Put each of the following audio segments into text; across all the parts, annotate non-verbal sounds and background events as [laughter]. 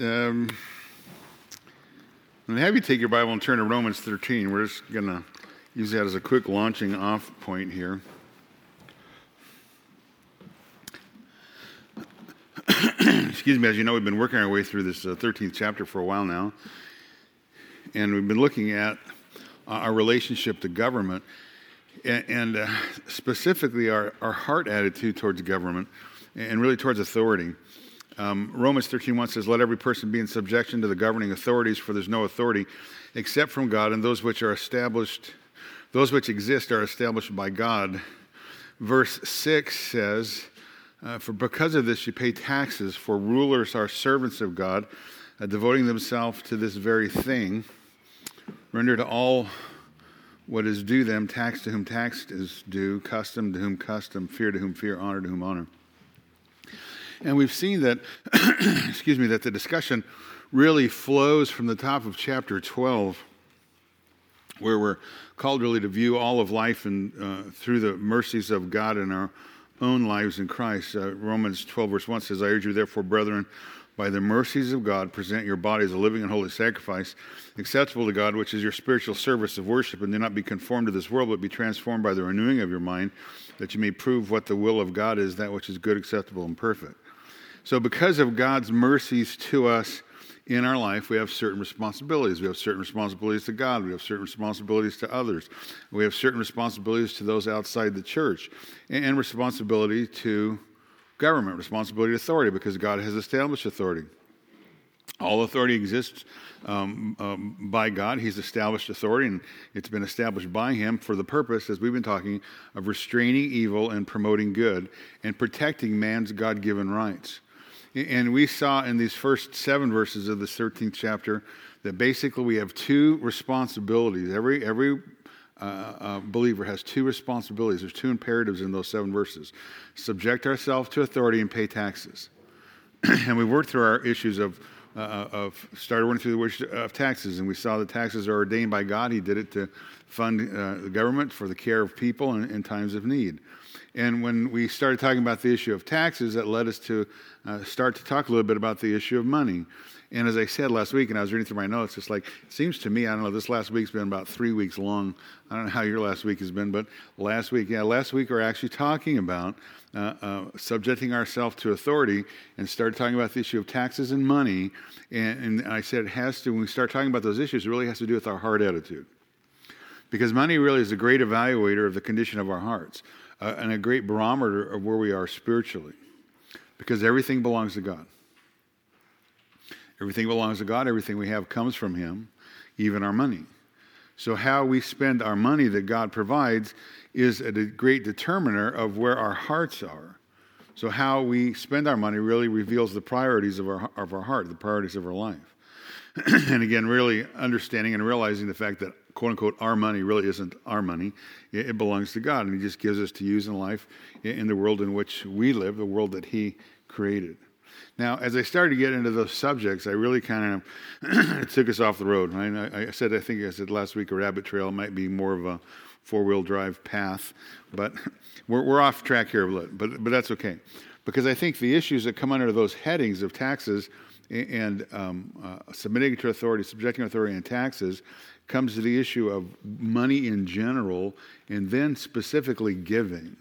Um, and have you take your Bible and turn to Romans 13. We're just going to use that as a quick launching off point here. [coughs] Excuse me, as you know, we've been working our way through this uh, 13th chapter for a while now. And we've been looking at uh, our relationship to government and, and uh, specifically our, our heart attitude towards government and really towards authority. Um, Romans 13.1 says, Let every person be in subjection to the governing authorities, for there's no authority except from God, and those which are established, those which exist are established by God. Verse 6 says, uh, For because of this you pay taxes, for rulers are servants of God, uh, devoting themselves to this very thing. Render to all what is due them, tax to whom tax is due, custom to whom custom, fear to whom fear, honor to whom honor. And we've seen that, [clears throat] excuse me, that the discussion really flows from the top of chapter 12, where we're called really to view all of life and uh, through the mercies of God in our own lives in Christ. Uh, Romans 12, verse 1 says, I urge you, therefore, brethren, by the mercies of God, present your bodies a living and holy sacrifice, acceptable to God, which is your spiritual service of worship, and do not be conformed to this world, but be transformed by the renewing of your mind, that you may prove what the will of God is, that which is good, acceptable, and perfect. So, because of God's mercies to us in our life, we have certain responsibilities. We have certain responsibilities to God. We have certain responsibilities to others. We have certain responsibilities to those outside the church, and responsibility to government, responsibility to authority, because God has established authority. All authority exists um, um, by God. He's established authority, and it's been established by Him for the purpose, as we've been talking, of restraining evil and promoting good and protecting man's God given rights. And we saw in these first seven verses of this 13th chapter that basically we have two responsibilities. Every, every uh, uh, believer has two responsibilities. There's two imperatives in those seven verses subject ourselves to authority and pay taxes. [clears throat] and we worked through our issues of, uh, uh of started working through the issue of taxes, and we saw that taxes are ordained by God. He did it to fund uh, the government for the care of people in, in times of need. And when we started talking about the issue of taxes, that led us to uh, start to talk a little bit about the issue of money. And as I said last week, and I was reading through my notes, it's like, it seems to me, I don't know, this last week's been about three weeks long. I don't know how your last week has been, but last week, yeah, last week we're actually talking about uh, uh, subjecting ourselves to authority and started talking about the issue of taxes and money. And, and I said it has to, when we start talking about those issues, it really has to do with our heart attitude. Because money really is a great evaluator of the condition of our hearts uh, and a great barometer of where we are spiritually. Because everything belongs to God. Everything belongs to God. Everything we have comes from Him, even our money. So, how we spend our money that God provides is a great determiner of where our hearts are. So, how we spend our money really reveals the priorities of our, of our heart, the priorities of our life. [clears throat] and again, really understanding and realizing the fact that quote unquote our money really isn't our money. It, belongs to God, and He just gives us to use in life in the world in which we live, the world that He created. Now, as I started to get into those subjects, I really kind of [clears throat] took us off the road. I, I, said, I think I said last week, a rabbit trail might be more of a four-wheel drive path, but [laughs] we're, we're off track here. But but that's okay, because I think the issues that come under those headings of taxes and um, uh, submitting to authority, subjecting authority, and taxes comes to the issue of money in general and then specifically giving.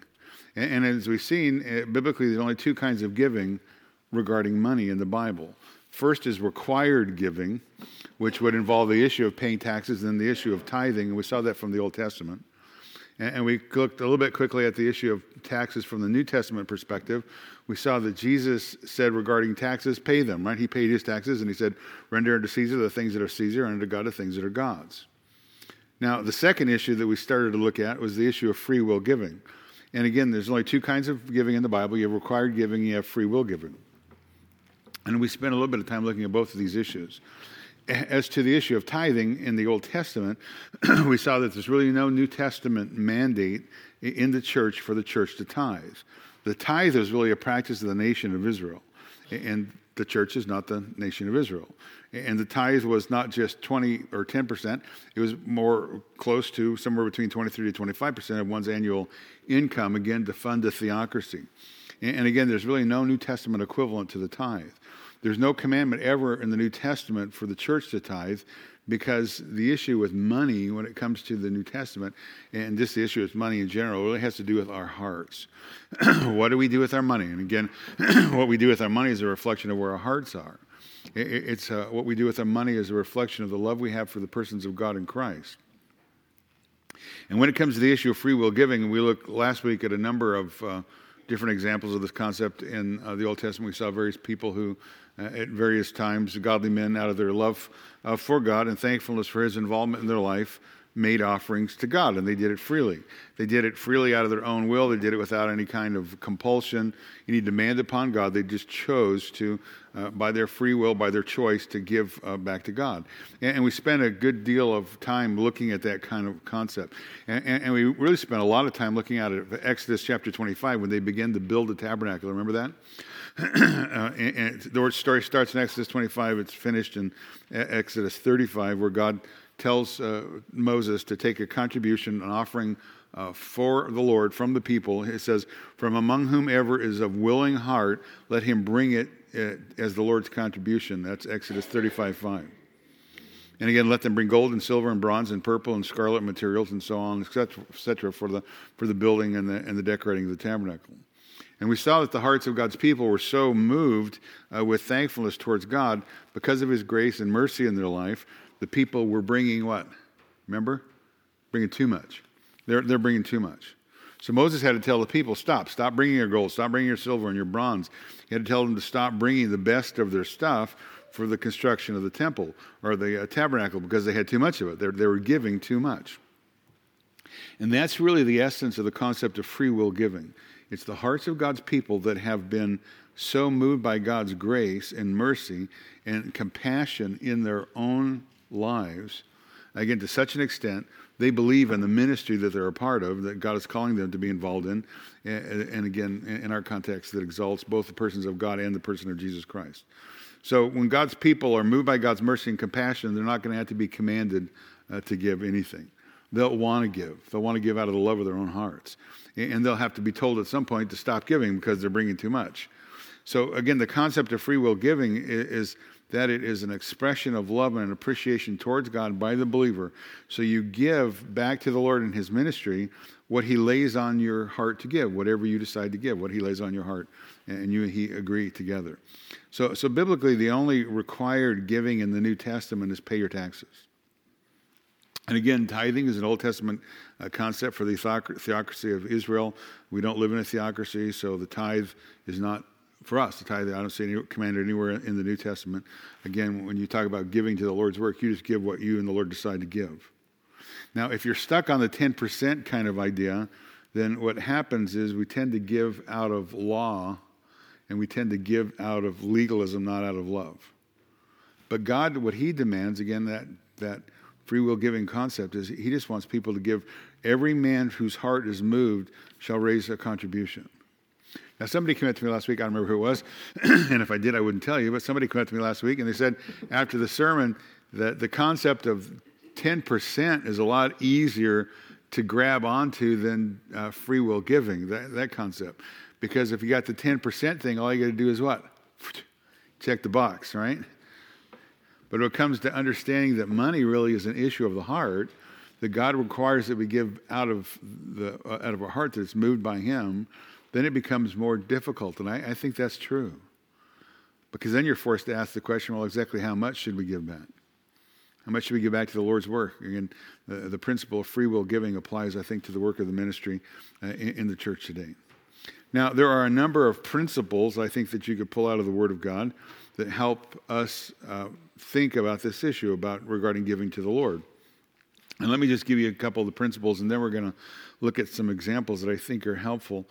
And, and as we've seen, uh, biblically, there's only two kinds of giving regarding money in the Bible. First is required giving, which would involve the issue of paying taxes and then the issue of tithing. And we saw that from the Old Testament. And we looked a little bit quickly at the issue of taxes from the New Testament perspective. We saw that Jesus said regarding taxes, pay them, right? He paid his taxes and he said, render unto Caesar the things that are Caesar and unto God the things that are God's. Now, the second issue that we started to look at was the issue of free will giving. And again, there's only two kinds of giving in the Bible you have required giving, you have free will giving. And we spent a little bit of time looking at both of these issues as to the issue of tithing in the Old Testament, [clears throat] we saw that there's really no New Testament mandate in the church for the church to tithe. The tithe is really a practice of the nation of Israel, and the church is not the nation of Israel. And the tithe was not just 20 or 10%, it was more close to somewhere between 23 to 25% of one's annual income, again, to fund the theocracy. And again, there's really no New Testament equivalent to the tithe. There's no commandment ever in the New Testament for the church to tithe because the issue with money when it comes to the New Testament and just the issue with money in general really has to do with our hearts. [clears throat] what do we do with our money? And again, [clears throat] what we do with our money is a reflection of where our hearts are. It's uh, what we do with our money is a reflection of the love we have for the persons of God in Christ. And when it comes to the issue of free will giving, we looked last week at a number of uh, different examples of this concept in uh, the Old Testament. We saw various people who, at various times, godly men, out of their love uh, for God and thankfulness for His involvement in their life, made offerings to God, and they did it freely. They did it freely out of their own will. They did it without any kind of compulsion, any demand upon God. They just chose to, uh, by their free will, by their choice, to give uh, back to God. And, and, we spent a good deal of time looking at that kind of concept. And, and, and we really spent a lot of time looking at it. Exodus chapter 25, when they began to build the tabernacle. Remember that? [clears throat] uh, and, the story starts in Exodus 25. It's finished in Exodus 35, where God tells uh, Moses to take a contribution, an offering uh, for the Lord from the people. It says, From among whomever is of willing heart, let him bring it uh, as the Lord's contribution. That's Exodus 35 5. And again, let them bring gold and silver and bronze and purple and scarlet materials and so on, etc., etc., for the for the building and the and the decorating of the tabernacle. And we saw that the hearts of God's people were so moved uh, with thankfulness towards God because of His grace and mercy in their life the people were bringing what? Remember? Bringing too much. They're, they're bringing too much. So Moses had to tell the people, stop, stop bringing your gold, stop bringing your silver and your bronze. He had to tell them to stop bringing the best of their stuff for the construction of the temple or the uh, tabernacle because they had too much of it. They're, they were giving too much. And that's really the essence of the concept of free will giving. It's the hearts of God's people that have been so moved by God's grace and mercy and compassion in their own lives, again, to such an extent, they believe in the ministry that they're a part of, that God is calling them to be involved in, and, again, in our context, that exalts both the persons of God and the person of Jesus Christ. So when God's people are moved by God's mercy and compassion, they're not going to have to be commanded uh, to give anything. They'll want to give. They'll want to give out of the love of their own hearts. And they'll have to be told at some point to stop giving because they're bringing too much. So, again, the concept of free will giving is, that it is an expression of love and an appreciation towards God by the believer. So you give back to the Lord in His ministry what He lays on your heart to give, whatever you decide to give, what He lays on your heart, and you and He agree together. So, so biblically, the only required giving in the New Testament is pay your taxes. And again, tithing is an Old Testament uh, concept for the theocracy of Israel. We don't live in a theocracy, so the tithe is not for us to tithe. I don't see any commanded anywhere in the New Testament. Again, when you talk about giving to the Lord's work, you just give what you and the Lord decide to give. Now, if you're stuck on the 10% kind of idea, then what happens is we tend to give out of law and we tend to give out of legalism, not out of love. But God, what He demands, again, that, that free will giving concept is He just wants people to give. Every man whose heart is moved shall raise a contribution. Now, somebody came up to me last week, I don't remember who it was, [clears throat] and if I did, I wouldn't tell you, but somebody came up to me last week and they said after the sermon that the concept of 10% is a lot easier to grab onto than uh, free will giving, that, that concept. Because if you got the 10% thing, all you got to do is what? Check the box, right? But when it comes to understanding that money really is an issue of the heart, that God requires that we give out of the uh, out of our heart that's moved by Him, then it becomes more difficult. And I, I think that's true. Because then you're forced to ask the question well, exactly how much should we give back? How much should we give back to the Lord's work? Again, the, the principle of free will giving applies, I think, to the work of the ministry uh, in, in, the church today. Now, there are a number of principles I think that you could pull out of the Word of God that help us uh, think about this issue about regarding giving to the Lord. And let me just give you a couple of the principles, and then we're going to look at some examples that I think are helpful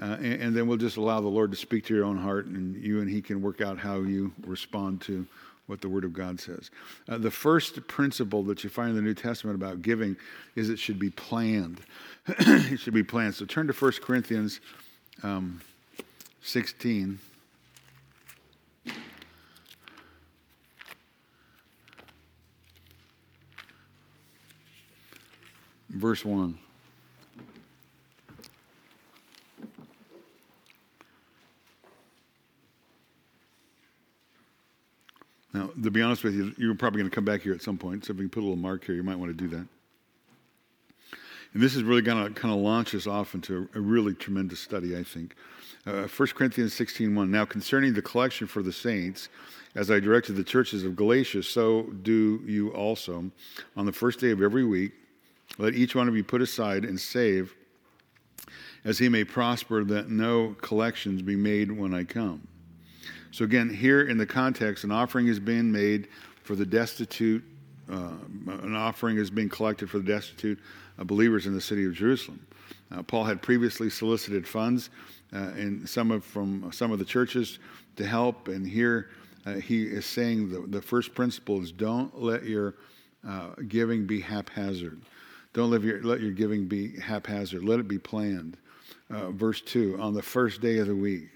uh, and, and, then we'll just allow the Lord to speak to your own heart, and you and He can work out how you respond to what the Word of God says. Uh, the first principle that you find in the New Testament about giving is it should be planned. [clears throat] it should be planned. So turn to 1 Corinthians um, 16. Verse 1. Now, to be honest with you, you're probably going to come back here at some point. So if can put a little mark here, you might want to do that. And this is really going to kind of launch us off into a really tremendous study, I think. Uh, 1 Corinthians 16.1, Now concerning the collection for the saints, as I directed the churches of Galatia, so do you also. On the first day of every week, let each one of you put aside and save as he may prosper, that no collections be made when I come. So, again, here in the context, an offering is being made for the destitute, uh, an offering is being collected for the destitute uh, believers in the city of Jerusalem. Uh, Paul had previously solicited funds uh, in some of, from some of the churches to help, and here uh, he is saying the, the first principle is don't let your giving be haphazard. Don't let your, let your giving be haphazard. Let it be planned. Uh, verse 2 on the first day of the week.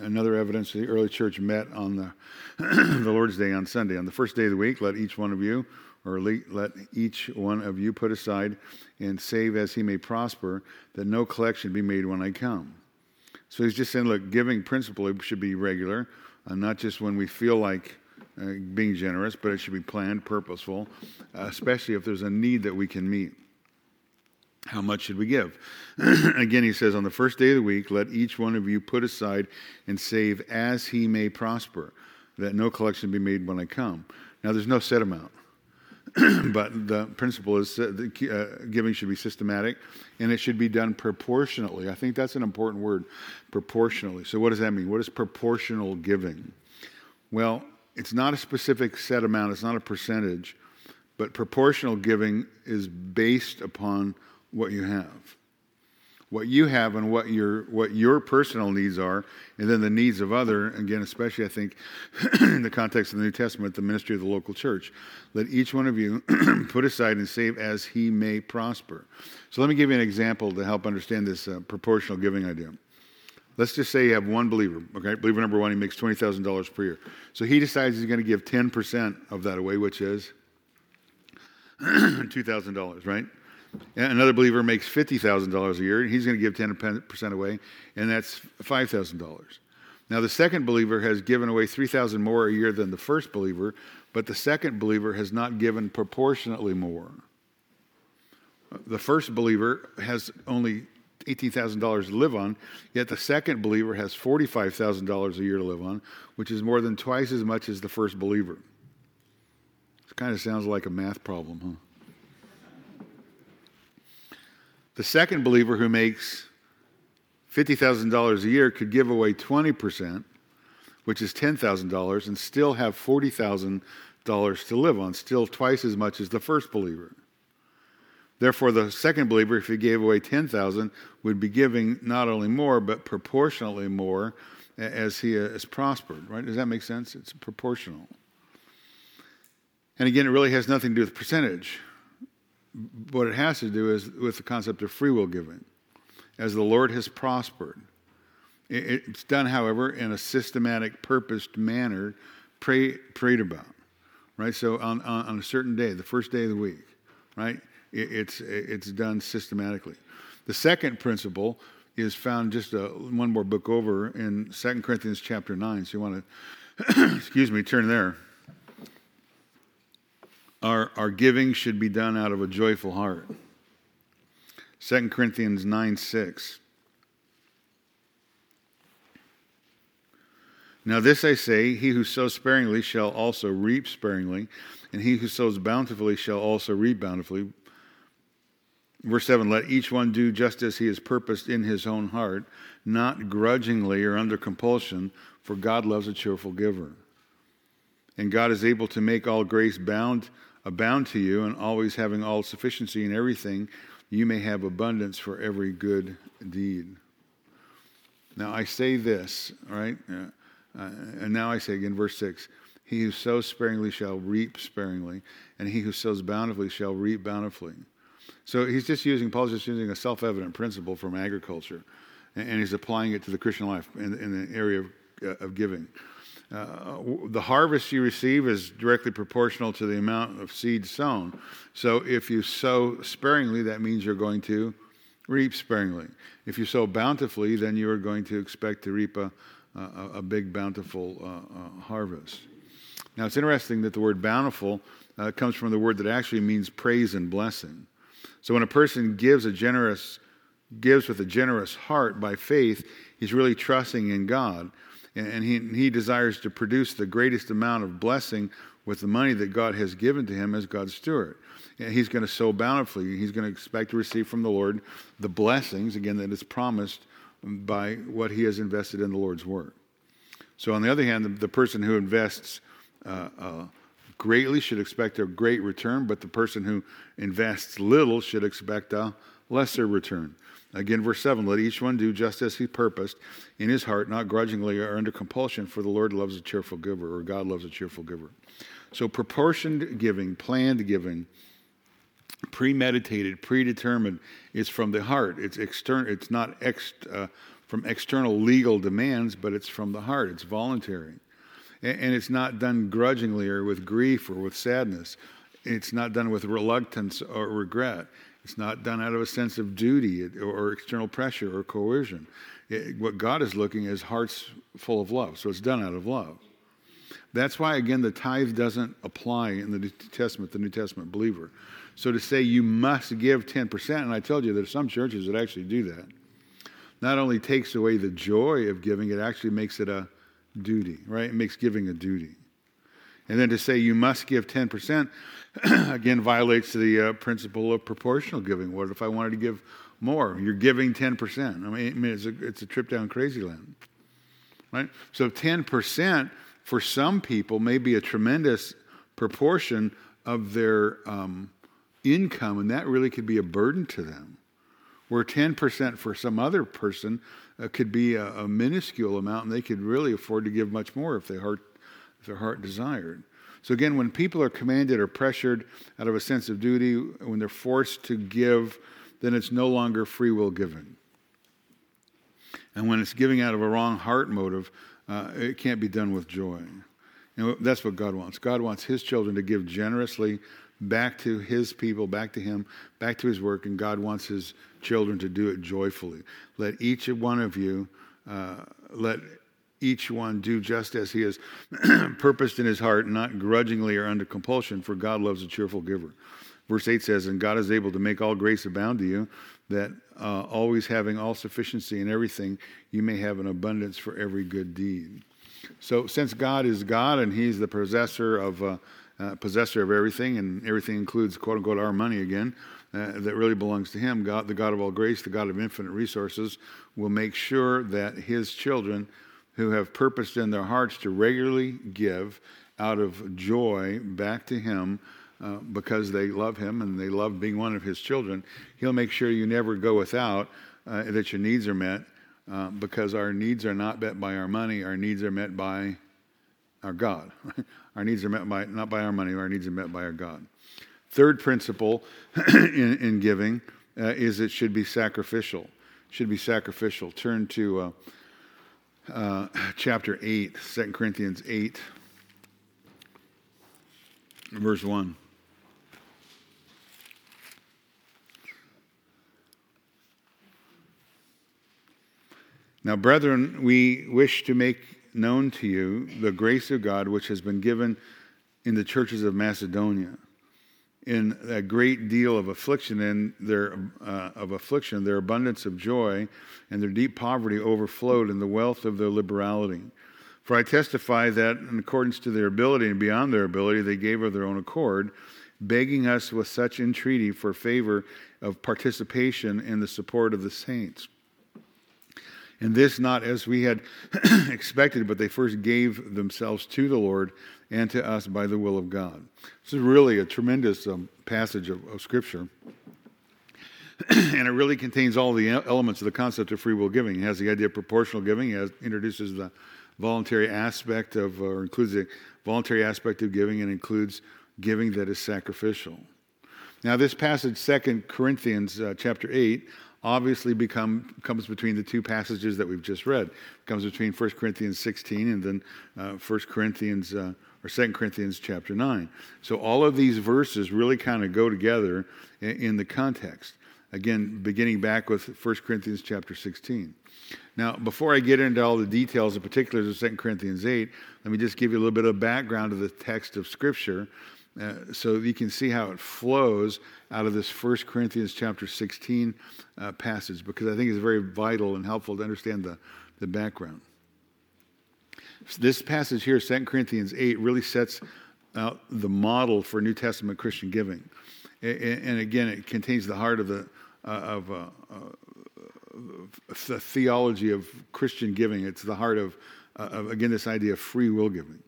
Another evidence the early church met on the, [clears throat] the Lord's Day on Sunday. On the first day of the week, let each one of you, or let each one of you put aside and save as he may prosper, that no collection be made when I come. So he's just saying, look, giving principle should be regular, uh, not just when we feel like uh, being generous, but it should be planned, purposeful, uh, especially if there's a need that we can meet. How much should we give? [clears throat] Again, he says, On the first day of the week, let each one of you put aside and save as he may prosper, that no collection be made when I come. Now, there's no set amount. [clears throat] but the principle is uh, uh, giving should be systematic and it should be done proportionately. I think that's an important word, proportionally. So, what does that mean? What is proportional giving? Well, it's not a specific set amount, it's not a percentage, but proportional giving is based upon what you have. What you have and what your, what your personal needs are, and then the needs of other, again, especially I think [clears throat] in the context of the New Testament, the ministry of the local church. Let each one of you [clears throat] put aside and save as he may prosper. So let me give you an example to help understand this uh, proportional giving idea. Let's just say you have one believer, okay? Believer number one, he makes $20,000 per year. So he decides he's going to give 10% of that away, which is [clears throat] $2,000, right? Another believer makes $50,000 a year, and he's going to give 10% away, and that's $5,000. Now, the second believer has given away 3000 more a year than the first believer, but the second believer has not given proportionately more. The first believer has only $18,000 to live on, yet the second believer has $45,000 a year to live on, which is more than twice as much as the first believer. It kind of sounds like a math problem, huh? The second believer who makes $50,000 a year could give away 20%, which is $10,000, and still have $40,000 to live on, still twice as much as the first believer. Therefore, the second believer, if he gave away 10,000, would be giving not only more, but proportionally more as he uh, has prospered, right? Does that make sense? It's proportional. And again, it really has nothing to do with percentage what it has to do is with the concept of free will giving. As the Lord has prospered, it's done, however, in a systematic, purposed manner, pray, prayed about, right? So on, on, on, a certain day, the first day of the week, right? It, it's, it's done systematically. The second principle is found just a, one more book over in 2 Corinthians chapter 9. So you want [clears throat] to, excuse me, turn there. Our, our giving should be done out of a joyful heart. 2 Corinthians 9 6. Now, this I say he who sows sparingly shall also reap sparingly, and he who sows bountifully shall also reap bountifully. Verse 7 Let each one do just as he has purposed in his own heart, not grudgingly or under compulsion, for God loves a cheerful giver. And God is able to make all grace bound abound to you, and always having all sufficiency in everything, you may have abundance for every good deed. Now I say this, right? Uh, uh, and now I say again, verse 6 He who sows sparingly shall reap sparingly, and he who sows bountifully shall reap bountifully. So he's just using, Paul's just using a self evident principle from agriculture, and, and, he's applying it to the Christian life in, in the area of, uh, of giving. Uh, the harvest you receive is directly proportional to the amount of seed sown. So if you sow sparingly, that means you're going to reap sparingly. If you sow bountifully, then you are going to expect to reap a, a, a big, bountiful uh, uh, harvest. Now, it's interesting that the word bountiful uh, comes from the word that actually means praise and blessing. So when a person gives a generous gives with a generous heart by faith, he's really trusting in God. And he, he desires to produce the greatest amount of blessing with the money that God has given to him as God's steward. And he's going to sow bountifully. He's going to expect to receive from the Lord the blessings, again, that is promised by what he has invested in the Lord's work. So, on the other hand, the, the person who invests uh, uh, greatly should expect a great return, but the person who invests little should expect a lesser return. Again, verse 7 let each one do just as he purposed in his heart, not grudgingly or under compulsion, for the Lord loves a cheerful giver, or God loves a cheerful giver. So, proportioned giving, planned giving, premeditated, predetermined, is from the heart. It's, external, it's not ex, uh, from external legal demands, but it's from the heart. It's voluntary. And, it's not done grudgingly or with grief or with sadness. It's not done with reluctance or regret. It's not done out of a sense of duty or external pressure or coercion. It, what God is looking is hearts full of love. So it's done out of love. That's why, again, the tithe doesn't apply in the New Testament, the New Testament believer. So to say you must give 10%, and I told you there's some churches that actually do that, not only takes away the joy of giving, it actually makes it a duty, right? It makes giving a duty. And then to say you must give 10%, [clears throat] again, violates the uh, principle of proportional giving. What if I wanted to give more? You're giving 10%. I mean, I mean it's, a, it's a trip down crazy land. Right? So 10% for some people may be a tremendous proportion of their um, income, and that really could be a burden to them. Where 10% for some other person uh, could be a, a minuscule amount, and they could really afford to give much more if their heart their heart desired. So, again, when people are commanded or pressured out of a sense of duty, when they're forced to give, then it's no longer free will giving. And when it's giving out of a wrong heart motive, uh, it can't be done with joy. Know, that's what God wants. God wants His children to give generously back to His people, back to Him, back to His work, and God wants His children to do it joyfully. Let each one of you, uh, let each one do just as he has [clears throat] purposed in his heart, not grudgingly or under compulsion, for God loves a cheerful giver. Verse 8 says, And God is able to make all grace abound to you, that uh, always having all sufficiency in everything, you may have an abundance for every good deed. So, since God is God and He's the possessor of uh, uh, possessor of everything, and everything includes quote unquote our money again, uh, that really belongs to Him. God, the God of all grace, the God of infinite resources, will make sure that His children who have purposed in their hearts to regularly give out of joy back to Him uh, because they love Him and they love being one of His children, He'll make sure you never go without, uh, that your needs are met, uh, because our needs are not met by our money, our needs are met by our God. [laughs] our needs are met by, not by our money, our needs are met by our God. Third principle [clears throat] in, in, giving uh, is it should be sacrificial. Should be sacrificial. Turn to uh, uh, chapter 8, 2 Corinthians 8, verse 1. Now, brethren, we wish to make known to you the grace of God which has been given in the churches of Macedonia in a great deal of affliction and their uh, of affliction. Their abundance of joy and their deep poverty overflowed in the wealth of their liberality. For i testify that in accordance to their ability and beyond their ability they gave of their own accord begging us with such entreaty for favor of participation in the support of the saints and this not as we had [clears throat] expected, but they first gave themselves to the Lord and to us by the will of God. This is really a tremendous um, passage of, of Scripture. [clears throat] and it really contains all the elements of the concept of free will giving. It has the idea of proportional giving, it has, introduces the voluntary aspect of, or includes the voluntary aspect of giving, and includes giving that is sacrificial. Now, this passage, Second Corinthians uh, chapter 8, obviously become, comes between the two passages that we've just read. It comes between 1 Corinthians 16 and then uh, 1 Corinthians uh, or 2 Corinthians chapter 9. So all of these verses really kind of go together in, in the context. Again, beginning back with 1 Corinthians chapter 16. Now, before I get into all the details and particulars of 2 Corinthians 8, let me just give you a little bit of background of the text of Scripture uh, so you can see how it flows out of this 1 Corinthians chapter 16 uh, passage, because I think it's very vital and helpful to understand the, the background. This passage here, 2 Corinthians 8, really sets out the model for New Testament Christian giving. And, and again, it contains the heart of the, uh, of, uh, uh, the theology of Christian giving. It's the heart of, uh, of, again, this idea of free will giving.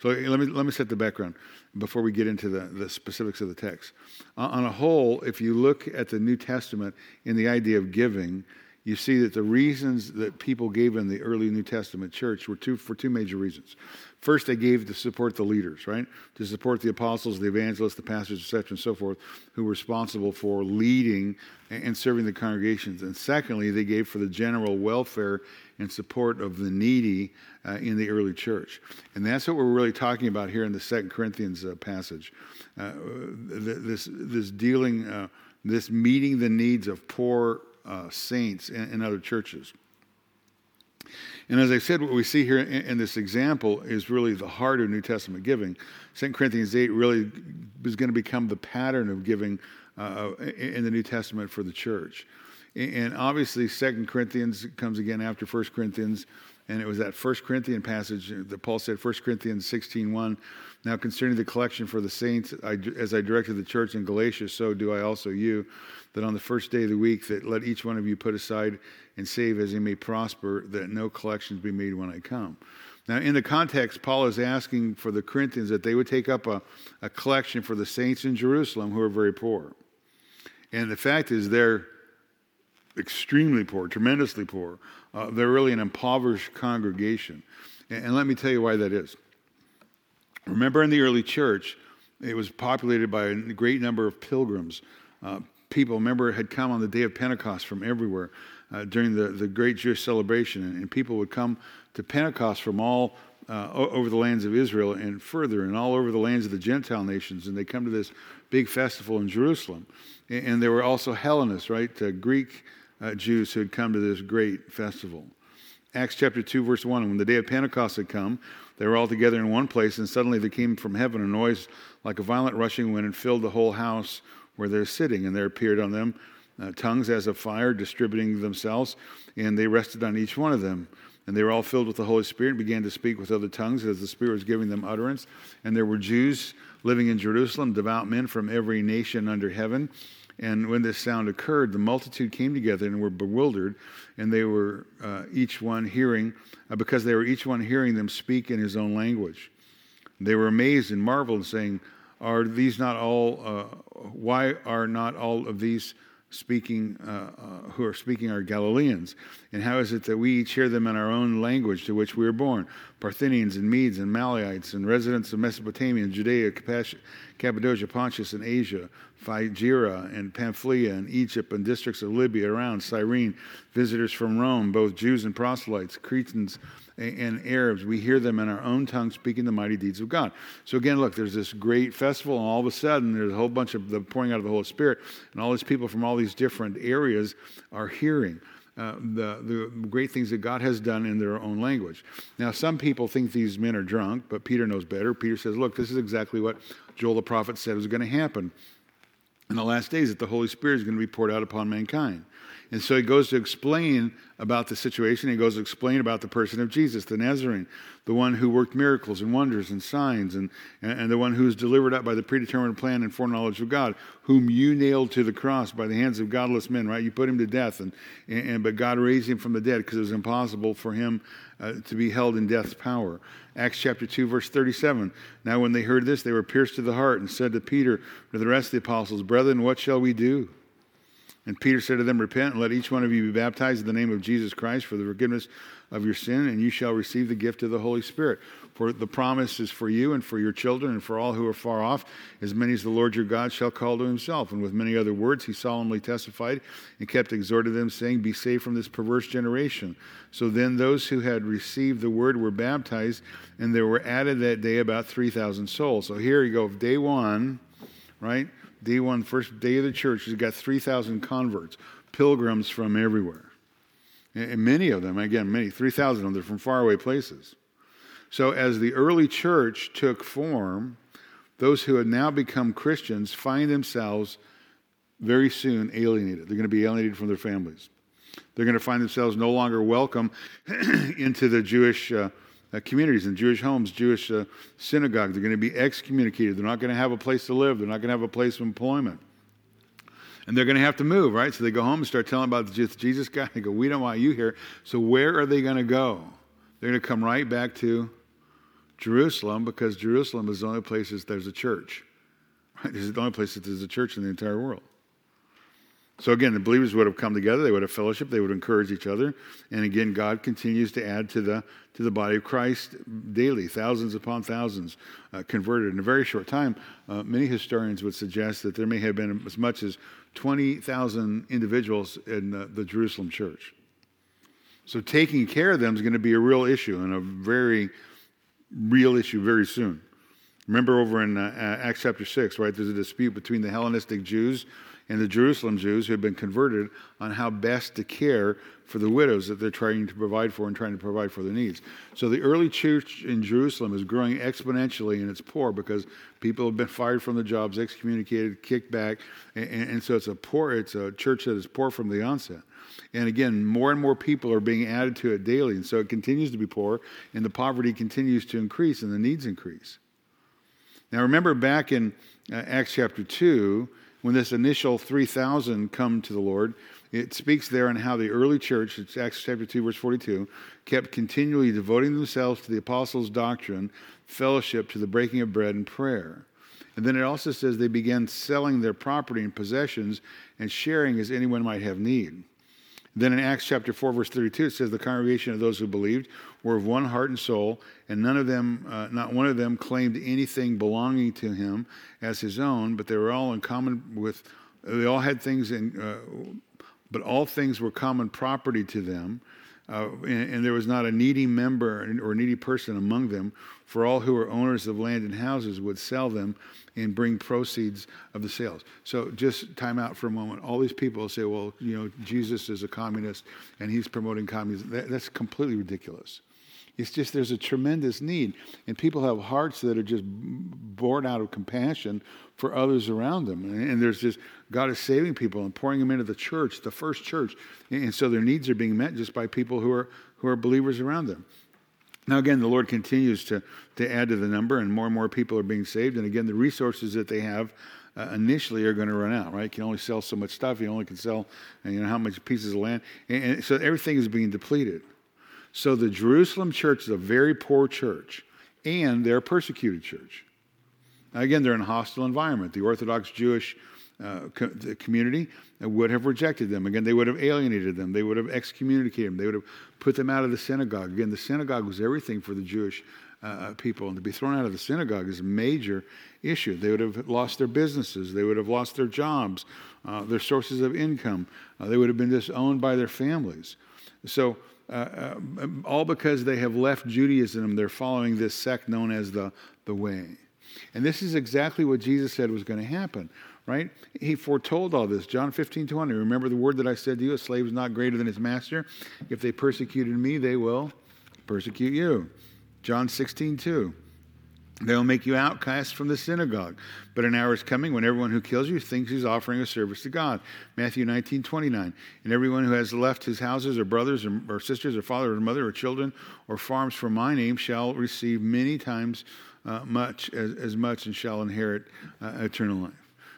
So let me, let me set the background before we get into the, the specifics of the text. on a whole, if you look at the New Testament in the idea of giving, you see that the reasons that people gave in the early New Testament church were two, for two major reasons. First, they gave to support the leaders, right? To support the apostles, the evangelists, the pastors, etc., and so forth, who were responsible for leading and serving the congregations. And secondly, they gave for the general welfare and support of the needy uh, in the early church. And that's what we're really talking about here in the Second Corinthians uh, passage. Uh, this, this dealing, uh, this meeting the needs of poor uh, saints in, in, other churches. And as I said, what we see here in, in, this example is really the heart of New Testament giving. 2 Corinthians 8 really is going to become the pattern of giving uh, in the New Testament for the church. And obviously, 2 Corinthians comes again after 1 Corinthians. And it was that First Corinthian passage that Paul said, 1 Corinthians 16 1. Now, concerning the collection for the saints, I, as I directed the church in Galatia, so do I also you that on the first day of the week that let each one of you put aside and save as he may prosper, that no collections be made when I come. Now, in the context, Paul is asking for the Corinthians that they would take up a, a collection for the saints in Jerusalem who are very poor. And the fact is, they're extremely poor, tremendously poor. Uh, they're really an impoverished congregation. And, and let me tell you why that is. Remember, in the early church, it was populated by a great number of pilgrims, uh, people, remember, had come on the day of Pentecost from everywhere uh, during the, the great Jewish celebration. And, and, people would come to Pentecost from all uh, over the lands of Israel and further, and all over the lands of the Gentile nations. And they come to this big festival in Jerusalem. And, and there were also Hellenists, right? Uh, Greek uh, Jews who had come to this great festival. Acts chapter 2, verse 1 When the day of Pentecost had come, they were all together in one place, and suddenly there came from heaven a noise like a violent rushing wind and filled the whole house where they're sitting, and there appeared on them uh, tongues as of fire, distributing themselves, and they rested on each one of them. And they were all filled with the Holy Spirit and began to speak with other tongues as the Spirit was giving them utterance. And there were Jews living in Jerusalem, devout men from every nation under heaven. And when this sound occurred, the multitude came together and were bewildered, and they were uh, each one hearing, uh, because they were each one hearing them speak in his own language. They were amazed and marveled, saying, are these not all, uh, why are not all of these speaking, uh, uh, who are speaking are Galileans? And how is it that we each hear them in our own language to which we were born? Parthians and Medes and Elamites and residents of Mesopotamia and Judea, Cappadocia, Pontus and Asia, Phrygia and Pamphylia and Egypt and districts of Libya around Cyrene, visitors from Rome, both Jews and proselytes, Cretans and Arabs, we hear them in our own tongue speaking the mighty deeds of God. So again, look, there's this great festival, and all of a sudden there's a whole bunch of the pouring out of the Holy Spirit, and all these people from all these different areas are hearing. Uh, the, the great things that God has done in their own language. Now, some people think these men are drunk, but Peter knows better. Peter says, Look, this is exactly what Joel the prophet said was going to happen in the last days, that the Holy Spirit is going to be poured out upon mankind. And so he goes to explain about the situation. He goes to explain about the person of Jesus, the Nazarene, the one who worked miracles and wonders and signs, and, and the one who was delivered up by the predetermined plan and foreknowledge of God, whom you nailed to the cross by the hands of godless men, right? You put him to death, and, and but God raised him from the dead because it was impossible for him uh, to be held in death's power. Acts chapter 2, verse 37. Now, when they heard this, they were pierced to the heart and said to Peter, to the rest of the apostles, Brethren, what shall we do? And Peter said to them, Repent and let each one of you be baptized in the name of Jesus Christ for the forgiveness of your sin, and you shall receive the gift of the Holy Spirit. For the promise is for you and for your children and for all who are far off, as many as the Lord your God shall call to himself. And with many other words he solemnly testified and kept exhorting them, saying, Be saved from this perverse generation. So then those who had received the word were baptized, and there were added that day about 3,000 souls. So here you go, day one, right? day one, first day of the church, has got 3,000 converts, pilgrims from everywhere. And many of them, again, many, 3,000 of them, they're from faraway places. So as the early church took form, those who had now become Christians find themselves very soon alienated. They're going to be alienated from their families. They're going to find themselves no longer welcome [clears throat] into the Jewish uh, uh, communities and Jewish homes, Jewish uh, synagogues. They're going to be excommunicated. They're not going to have a place to live. They're not going to have a place of employment. And they're going to have to move, right? So they go home and start telling about the Jesus guy. They go, We don't want you here. So where are they going to go? They're going to come right back to Jerusalem because Jerusalem is the only place that there's a church. Right? [laughs] This is the only place that there's a church in the entire world. So again, the believers would have come together, they would have fellowship, they would encourage each other. And again, God continues to add to the to the body of Christ daily, thousands upon thousands uh, converted in a very short time. Uh, many historians would suggest that there may have been as much as 20,000 individuals in the, the Jerusalem church. So taking care of them is going to be a real issue and a very real issue very soon. Remember over in uh, Acts chapter 6, right? There's a dispute between the Hellenistic Jews and the Jerusalem Jews who had been converted on how best to care for the widows that they're trying to provide for and trying to provide for their needs. So the early church in Jerusalem is growing exponentially and it's poor because people have been fired from the jobs, excommunicated, kicked back, and, and so it's a poor, it's a church that is poor from the onset. And again, more and more people are being added to it daily, and so it continues to be poor, and the poverty continues to increase, and the needs increase. Now, remember back in uh, Acts chapter 2, when this initial 3,000 come to the Lord, it speaks there on how the early church, it's Acts chapter 2, verse 42, kept continually devoting themselves to the apostles' doctrine, fellowship, to the breaking of bread, and prayer. And then it also says they began selling their property and possessions and sharing as anyone might have need. Then in Acts chapter 4, verse 32, it says, The congregation of those who believed were of one heart and soul, and none of them, uh, not one of them, claimed anything belonging to him as his own, but they were all in common with, they all had things in, uh, but all things were common property to them. Uh, and, and, there was not a needy member or needy person among them, for all who were owners of land and houses would sell them and bring proceeds of the sales. So just time out for a moment. All these people say, well, you know, Jesus is a communist and he's promoting communism. That, that's completely ridiculous. It's just there's a tremendous need, and people have hearts that are just born out of compassion for others around them. And there's just God is saving people and pouring them into the church, the first church, and so their needs are being met just by people who are who are believers around them. Now, again, the Lord continues to, to add to the number, and more and more people are being saved. And again, the resources that they have uh, initially are going to run out, right? You can only sell so much stuff. You only can sell, you know, how much pieces of land. And, and so everything is being depleted. So the Jerusalem church is a very poor church, and they're a persecuted church. Now, again, they're in a hostile environment. The Orthodox Jewish uh, co- community would have rejected them. Again, they would have alienated them. They would have excommunicated them. They would have put them out of the synagogue. Again, the synagogue was everything for the Jewish uh, uh, people. And to be thrown out of the synagogue is a major issue. They would have lost their businesses. They would have lost their jobs, uh, their sources of income. Uh, they would have been disowned by their families. So, uh, uh, all because they have left Judaism, they're following this sect known as the, the Way. And this is exactly what Jesus said was going to happen right? He foretold all this. John 15, 20. Remember the word that I said to you, a slave is not greater than his master. If they persecuted me, they will persecute you. John 16, 2. They'll make you outcast from the synagogue. But an hour is coming when everyone who kills you thinks he's offering a service to God. Matthew 19, 29. And everyone who has left his houses or brothers or, or sisters or father or mother or children or farms for my name shall receive many times uh, much as, as much and shall inherit uh, eternal life.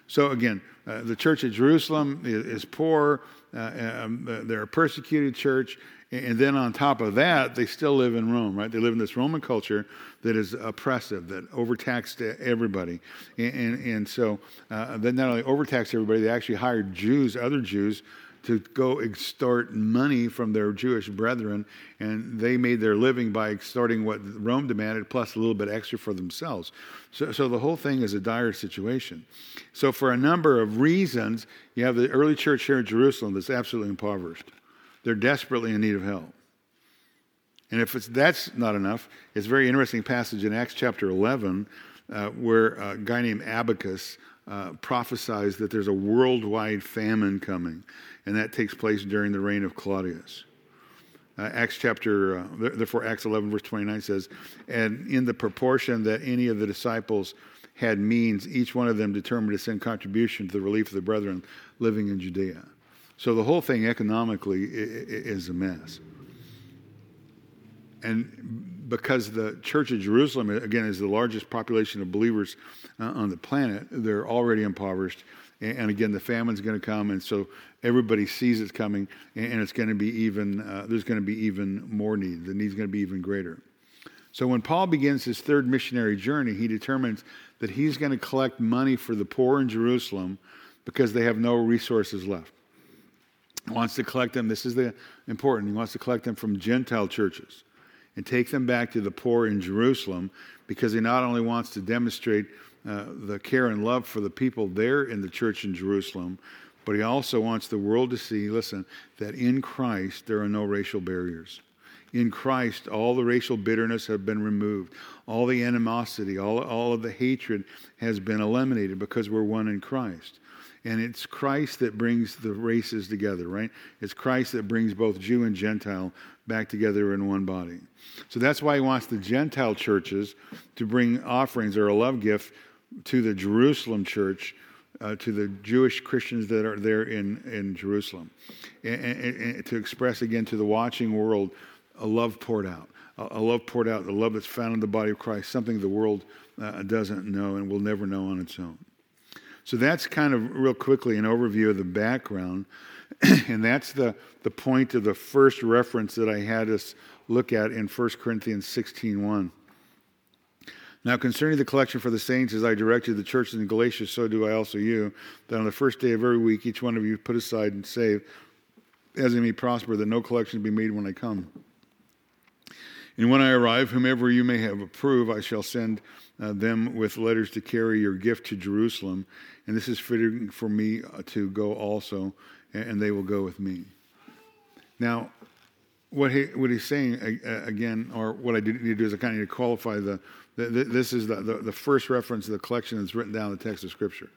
So again, uh, the church at Jerusalem is, is poor. Uh, um, uh, they're a persecuted church. And then on top of that, they still live in Rome, right? They live in this Roman culture that is oppressive, that overtaxed everybody. And, and, and so uh, they not only overtaxed everybody, they actually hired Jews, other Jews, to go extort money from their Jewish brethren, and they made their living by extorting what Rome demanded, plus a little bit extra for themselves. So, so the whole thing is a dire situation. So, for a number of reasons, you have the early church here in Jerusalem that's absolutely impoverished. They're desperately in need of help. And if that's not enough, it's a very interesting passage in Acts chapter 11 uh, where a guy named Agabus uh, prophesies that there's a worldwide famine coming, and that takes place during the reign of Claudius. Uh, Acts chapter, uh, therefore, Acts 11, verse 29 says, And in the proportion that any of the disciples had means, each one of them determined to send contribution to the relief of the brethren living in Judea. So the whole thing economically is a mess. And because the Church of Jerusalem, again, is the largest population of believers uh, on the planet, they're already impoverished. And again, the famine's going to come, and so everybody sees it's coming, and it's going to be even. Uh, there's going to be even more need. The need's going to be even greater. So when Paul begins his third missionary journey, he determines that he's going to collect money for the poor in Jerusalem because they have no resources left. He wants to collect them. This is the important. He wants to collect them from Gentile churches and take them back to the poor in Jerusalem because he not only wants to demonstrate uh, the care and love for the people there in the church in Jerusalem, but he also wants the world to see, listen, that in Christ there are no racial barriers. In Christ, all the racial bitterness have been removed. All the animosity, all, all of the hatred has been eliminated because we're one in Christ. And it's Christ that brings the races together, right? It's Christ that brings both Jew and Gentile back together in one body. So that's why he wants the Gentile churches to bring offerings or a love gift to the Jerusalem church, uh, to the Jewish Christians that are there in, in Jerusalem, and, and, and, to express again to the watching world a love poured out, a, love poured out, the love that's found in the body of Christ, something the world uh, doesn't know and will never know on its own. So that's kind of real quickly an overview of the background. [clears throat] and that's the, the point of the first reference that I had us look at in 1 Corinthians 16.1. Now, concerning the collection for the saints, as I directed the churches in Galatia, so do I also you, that on the first day of every week, each one of you put aside and save, as it may prosper, that no collection be made when I come. And when I arrive, whomever you may have approved, I shall send uh, them with letters to carry your gift to Jerusalem. And this is fitting for me uh, to go also, and they will go with me. Now, what, he, what he's saying again, or what I need to do is I kind of need to qualify the, the, the this is the, the, the, first reference to the collection that's written down in the text of Scripture,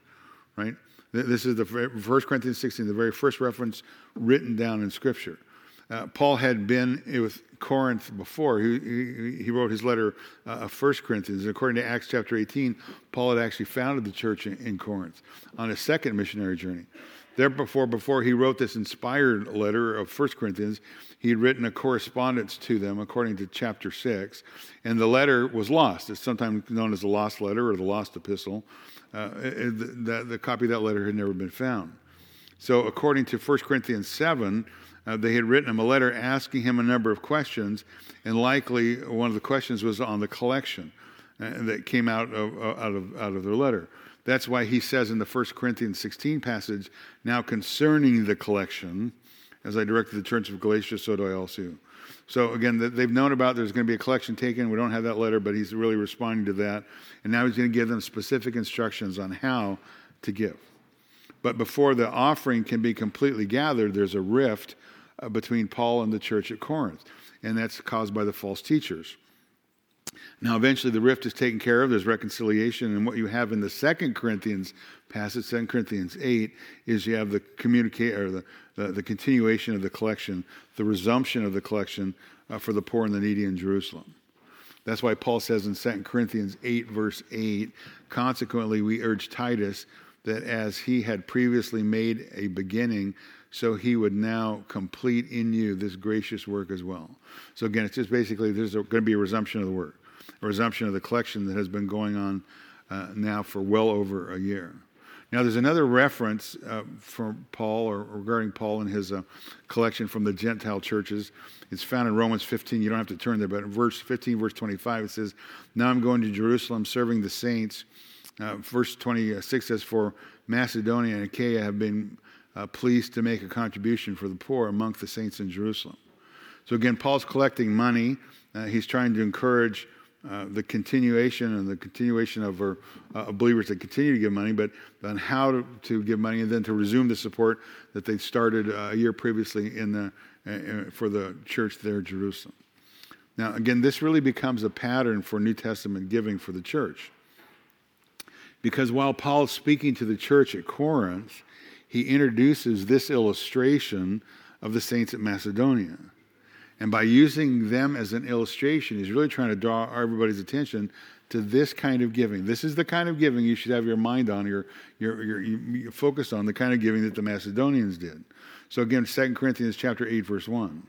right? This is the 1 Corinthians 16, the very first reference written down in Scripture. Uh, Paul had been with Corinth before. He, he, he wrote his letter uh, of 1 Corinthians. According to Acts chapter 18, Paul had actually founded the church in, in Corinth on a second missionary journey. Therefore, before he wrote this inspired letter of 1 Corinthians, he had written a correspondence to them according to chapter 6, and the letter was lost. It's sometimes known as the lost letter or the lost epistle. Uh, the, the, the, copy of that letter had never been found. So, according to 1 Corinthians 7, uh, they had written him a letter asking him a number of questions, and likely one of the questions was on the collection uh, that came out of, uh, out, of, out of their letter. That's why he says in the 1 Corinthians 16 passage, now concerning the collection, as I directed the church of Galatia, so do I also. So again, they've known about there's going to be a collection taken. We don't have that letter, but he's really responding to that. And now he's going to give them specific instructions on how to give. But before the offering can be completely gathered, there's a rift uh, between Paul and the church at Corinth. And that's caused by the false teachers. Now, eventually, the rift is taken care of. There's reconciliation. And what you have in the Second Corinthians passage, Second Corinthians 8, is you have the communicate or the, the, the, continuation of the collection, the resumption of the collection uh, for the poor and the needy in Jerusalem. That's why Paul says in 2 Corinthians 8, verse 8, consequently, we urge Titus that as he had previously made a beginning, so he would now complete in you this gracious work as well. So again, it's just basically there's going to be a resumption of the work, a resumption of the collection that has been going on uh, now for well over a year. Now, there's another reference uh, from Paul or regarding Paul and his uh, collection from the Gentile churches. It's found in Romans 15. You don't have to turn there, but in verse 15, verse 25, it says, Now I'm going to Jerusalem serving the saints. Uh, verse 26 says, For Macedonia and Achaia have been uh, pleased to make a contribution for the poor amongst the saints in Jerusalem. So again, Paul's collecting money. Uh, he's trying to encourage uh, the continuation and the continuation of uh, believers that continue to give money, but on how to, to, give money and then to resume the support that they started uh, a year previously in the, uh, for the church there in Jerusalem. Now, again, this really becomes a pattern for New Testament giving for the church Because while Paul's speaking to the church at Corinth, he introduces this illustration of the saints at Macedonia. And by using them as an illustration, he's really trying to draw everybody's attention to this kind of giving. This is the kind of giving you should have your mind on, your, your, your, your focus on, the kind of giving that the Macedonians did. So again, 2 Corinthians chapter 8, verse 1.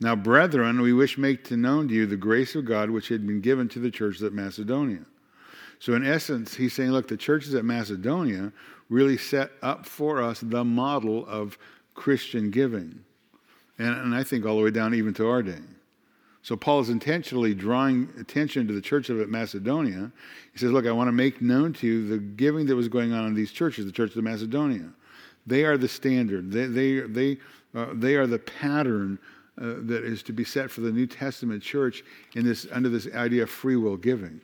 Now, brethren, we wish make to known to you the grace of God which had been given to the churches at Macedonia. So, in essence, he's saying, look, the churches at Macedonia really set up for us the model of Christian giving. And, and I think all the way down even to our day. So Paul is intentionally drawing attention to the church of Macedonia. He says, Look, I want to make known to you the giving that was going on in these churches, the church of Macedonia. They are the standard, they, they, they, uh, they are the pattern uh, that is to be set for the New Testament church in this, under this idea of free will giving.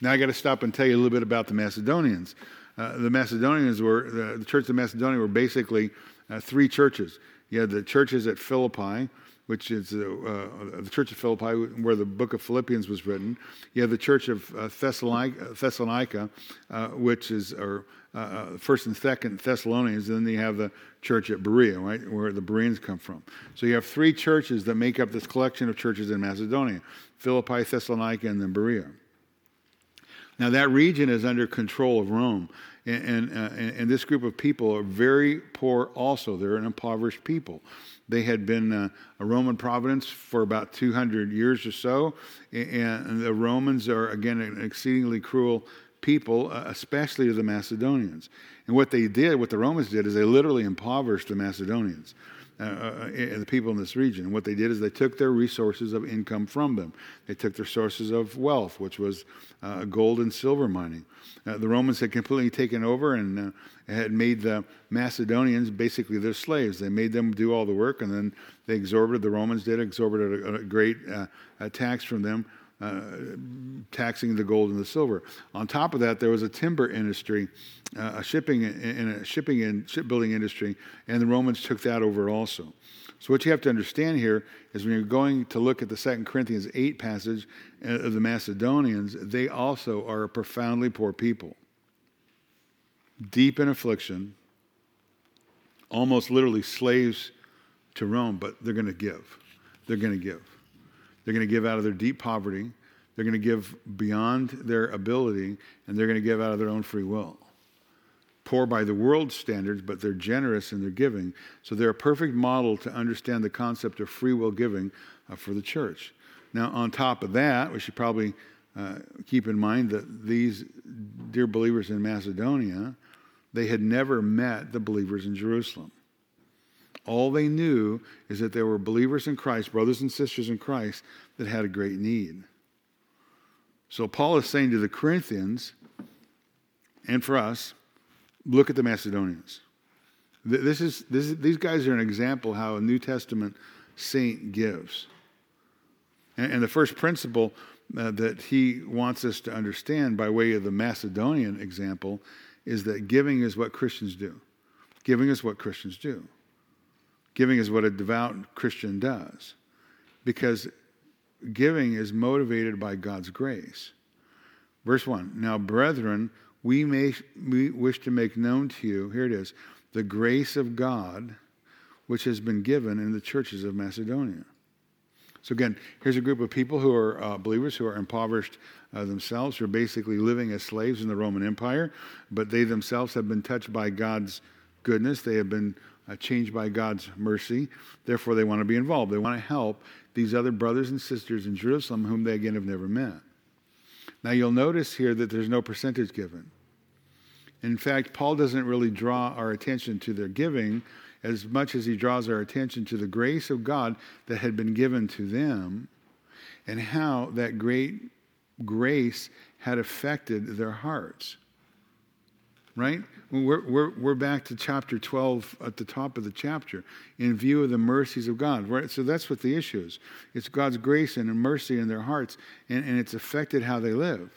Now I got to stop and tell you a little bit about the Macedonians. Uh, the Macedonians were, the, the church of Macedonia were basically uh, three churches. You had the churches at Philippi, which is uh, uh, the church of Philippi, where the book of Philippians was written. You have the church of uh, Thessalonica, Thessalonica uh, which is or uh, uh, first and second Thessalonians, and then you have the church at Berea, right, where the Bereans come from. So you have three churches that make up this collection of churches in Macedonia: Philippi, Thessalonica, and then Berea. Now that region is under control of Rome. And, and, uh, and, this group of people are very poor also. They're an impoverished people. They had been uh, a Roman province for about 200 years or so. And the Romans are, again, an exceedingly cruel people, uh, especially to the Macedonians. And what they did, what the Romans did, is they literally impoverished the Macedonians. Uh, uh, uh, the people in this region. And what they did is they took their resources of income from them. They took their sources of wealth, which was uh, gold and silver mining. Uh, the Romans had completely taken over and uh, had made the Macedonians basically their slaves. They made them do all the work, and then they exorbited, the Romans did, exorbited a, a great tax from them. Uh, taxing the gold and the silver. On top of that, there was a timber industry, uh, a shipping and a shipping and shipbuilding industry, and the Romans took that over also. So what you have to understand here is when you're going to look at the Second Corinthians 8 passage uh, of the Macedonians, they also are a profoundly poor people. Deep in affliction, almost literally slaves to Rome, but they're going to give. They're going to give. They're going to give out of their deep poverty. They're going to give beyond their ability, and they're going to give out of their own free will. Poor by the world's standards, but they're generous in their giving. So they're a perfect model to understand the concept of free will giving uh, for the church. Now, on top of that, we should probably uh, keep in mind that these dear believers in Macedonia, they had never met the believers in Jerusalem. All they knew is that there were believers in Christ, brothers and sisters in Christ, that had a great need. So Paul is saying to the Corinthians and for us, look at the Macedonians. This is, this is, these guys are an example how a New Testament saint gives. And, and the first principle uh, that he wants us to understand by way of the Macedonian example is that giving is what Christians do. Giving is what Christians do. Giving is what a devout Christian does because giving is motivated by God's grace. Verse 1 Now, brethren, we, may, we wish to make known to you, here it is, the grace of God which has been given in the churches of Macedonia. So, again, here's a group of people who are uh, believers who are impoverished uh, themselves, who are basically living as slaves in the Roman Empire, but they themselves have been touched by God's goodness. They have been Uh, changed by God's mercy. Therefore, they want to be involved. They want to help these other brothers and sisters in Jerusalem whom they again have never met. Now, you'll notice here that there's no percentage given. In fact, Paul doesn't really draw our attention to their giving as much as he draws our attention to the grace of God that had been given to them and how that great grace had affected their hearts right? We're, we're, we're back to chapter 12 at the top of the chapter in view of the mercies of God, right? So that's what the issue is. It's God's grace and mercy in their hearts, and, and it's affected how they live.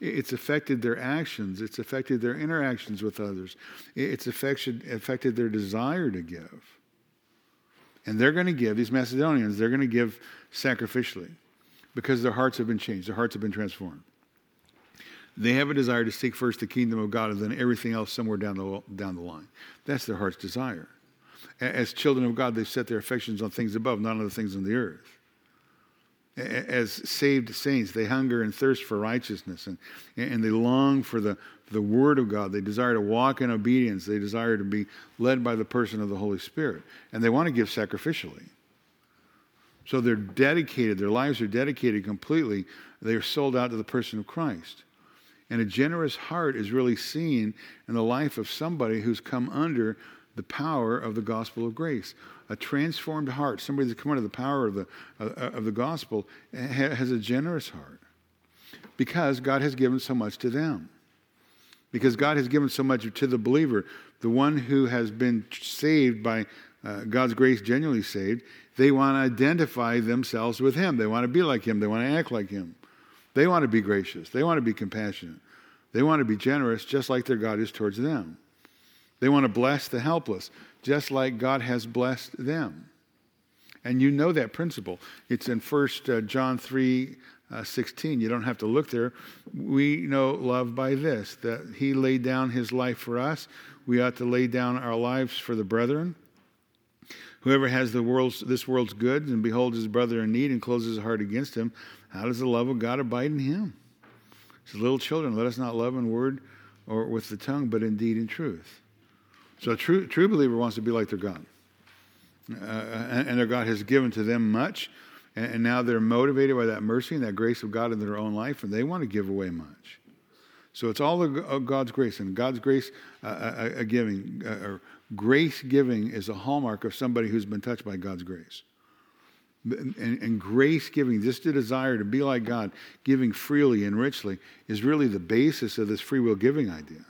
It's affected their actions. It's affected their interactions with others. It's affected, affected their desire to give. And they're going to give, these Macedonians, they're going to give sacrificially because their hearts have been changed, their hearts have been transformed. They have a desire to seek first the kingdom of God and then everything else somewhere down the, down the line. That's their heart's desire. As children of God, they set their affections on things above, not on the things on the earth. As saved saints, they hunger and thirst for righteousness and, and they long for the, the Word of God. They desire to walk in obedience. They desire to be led by the person of the Holy Spirit. And they want to give sacrificially. So they're dedicated, their lives are dedicated completely. They are sold out to the person of Christ. And a generous heart is really seen in the life of somebody who's come under the power of the gospel of grace. A transformed heart, somebody that's come under the power of the, uh, of the gospel, has a generous heart because God has given so much to them. Because God has given so much to the believer, the one who has been saved by uh, God's grace, genuinely saved, they want to identify themselves with Him. They want to be like Him. They want to act like Him. They want to be gracious. They want to be compassionate. They want to be generous just like their God is towards them. They want to bless the helpless just like God has blessed them. And you know that principle. It's in 1 uh, John 3 uh, 16. You don't have to look there. We know love by this that He laid down His life for us. We ought to lay down our lives for the brethren. Whoever has the world's, this world's goods and beholds his brother in need and closes his heart against him, how does the love of God abide in him? As little children, let us not love in word or with the tongue, but in deed truth. So a true, true believer wants to be like their God. Uh, and, and, their God has given to them much, and, and now they're motivated by that mercy and that grace of God in their own life, and they want to give away much. So it's all of God's grace, and God's grace uh, uh, uh giving, uh, or grace giving, is a hallmark of somebody who's been touched by God's grace. And, and, grace giving, just the desire to be like God, giving freely and richly, is really the basis of this free will giving idea.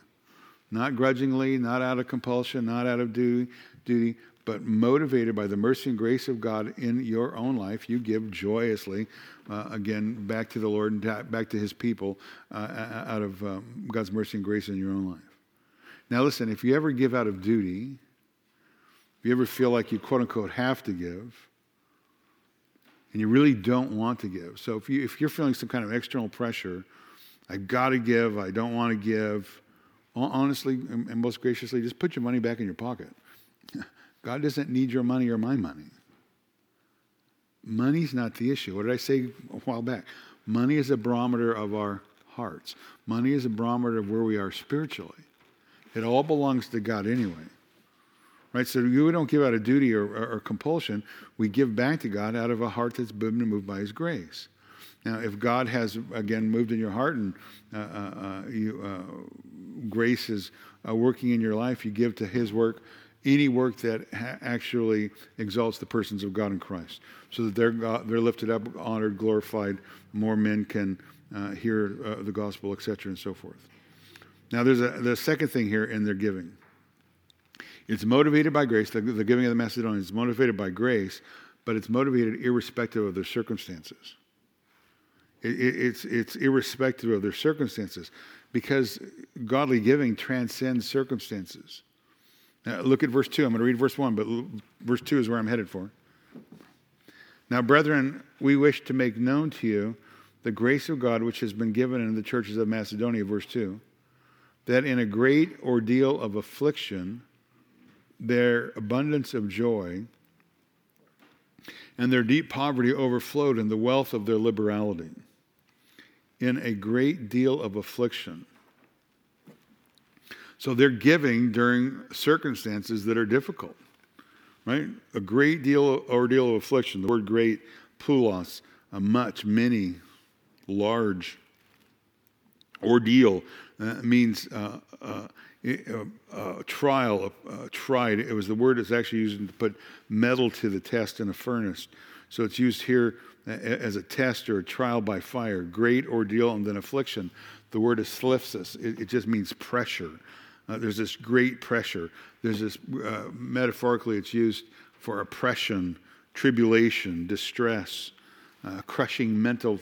Not grudgingly, not out of compulsion, not out of duty but motivated by the mercy and grace of God in your own life, you give joyously, uh, again, back to the Lord and back to His people uh, out of um, God's mercy and grace in your own life. Now, listen, if you ever give out of duty, if you ever feel like you quote unquote have to give, and you really don't want to give, so if, you, if you're feeling some kind of external pressure, I've got to give, I don't want to give, honestly and most graciously, just put your money back in your pocket. God doesn't need your money or my money. Money's not the issue. What did I say a while back? Money is a barometer of our hearts. Money is a barometer of where we are spiritually. It all belongs to God anyway. Right? So we don't give out of duty or, or, or compulsion. We give back to God out of a heart that's been moved by His grace. Now, if God has, again, moved in your heart and uh, uh, uh you, uh, grace is uh, working in your life, you give to His work any work that ha- actually exalts the persons of God in Christ, so that they're, God, they're lifted up, honored, glorified, more men can uh, hear uh, the gospel, etc., and so forth. Now, there's a the second thing here in their giving. It's motivated by grace. The, the giving of the Macedonians is motivated by grace, but it's motivated irrespective of their circumstances. It, it, it's, it's irrespective of their circumstances because godly giving transcends circumstances. Look at verse 2. I'm going to read verse 1, but verse 2 is where I'm headed for. Now, brethren, we wish to make known to you the grace of God which has been given in the churches of Macedonia, verse 2, that in a great ordeal of affliction, their abundance of joy and their deep poverty overflowed in the wealth of their liberality. In a great deal of affliction, so they're giving during circumstances that are difficult, right? A great deal of ordeal of affliction. The word great, polus, a much, many, large ordeal uh, means uh, uh, uh trial, uh, tried. It was the word that's actually used to put metal to the test in a furnace. So it's used here as a test or a trial by fire, great ordeal and then affliction. The word is thlipsis. It, it just means pressure. Uh, there's this great pressure. There's this, uh, metaphorically, it's used for oppression, tribulation, distress, uh, crushing mental,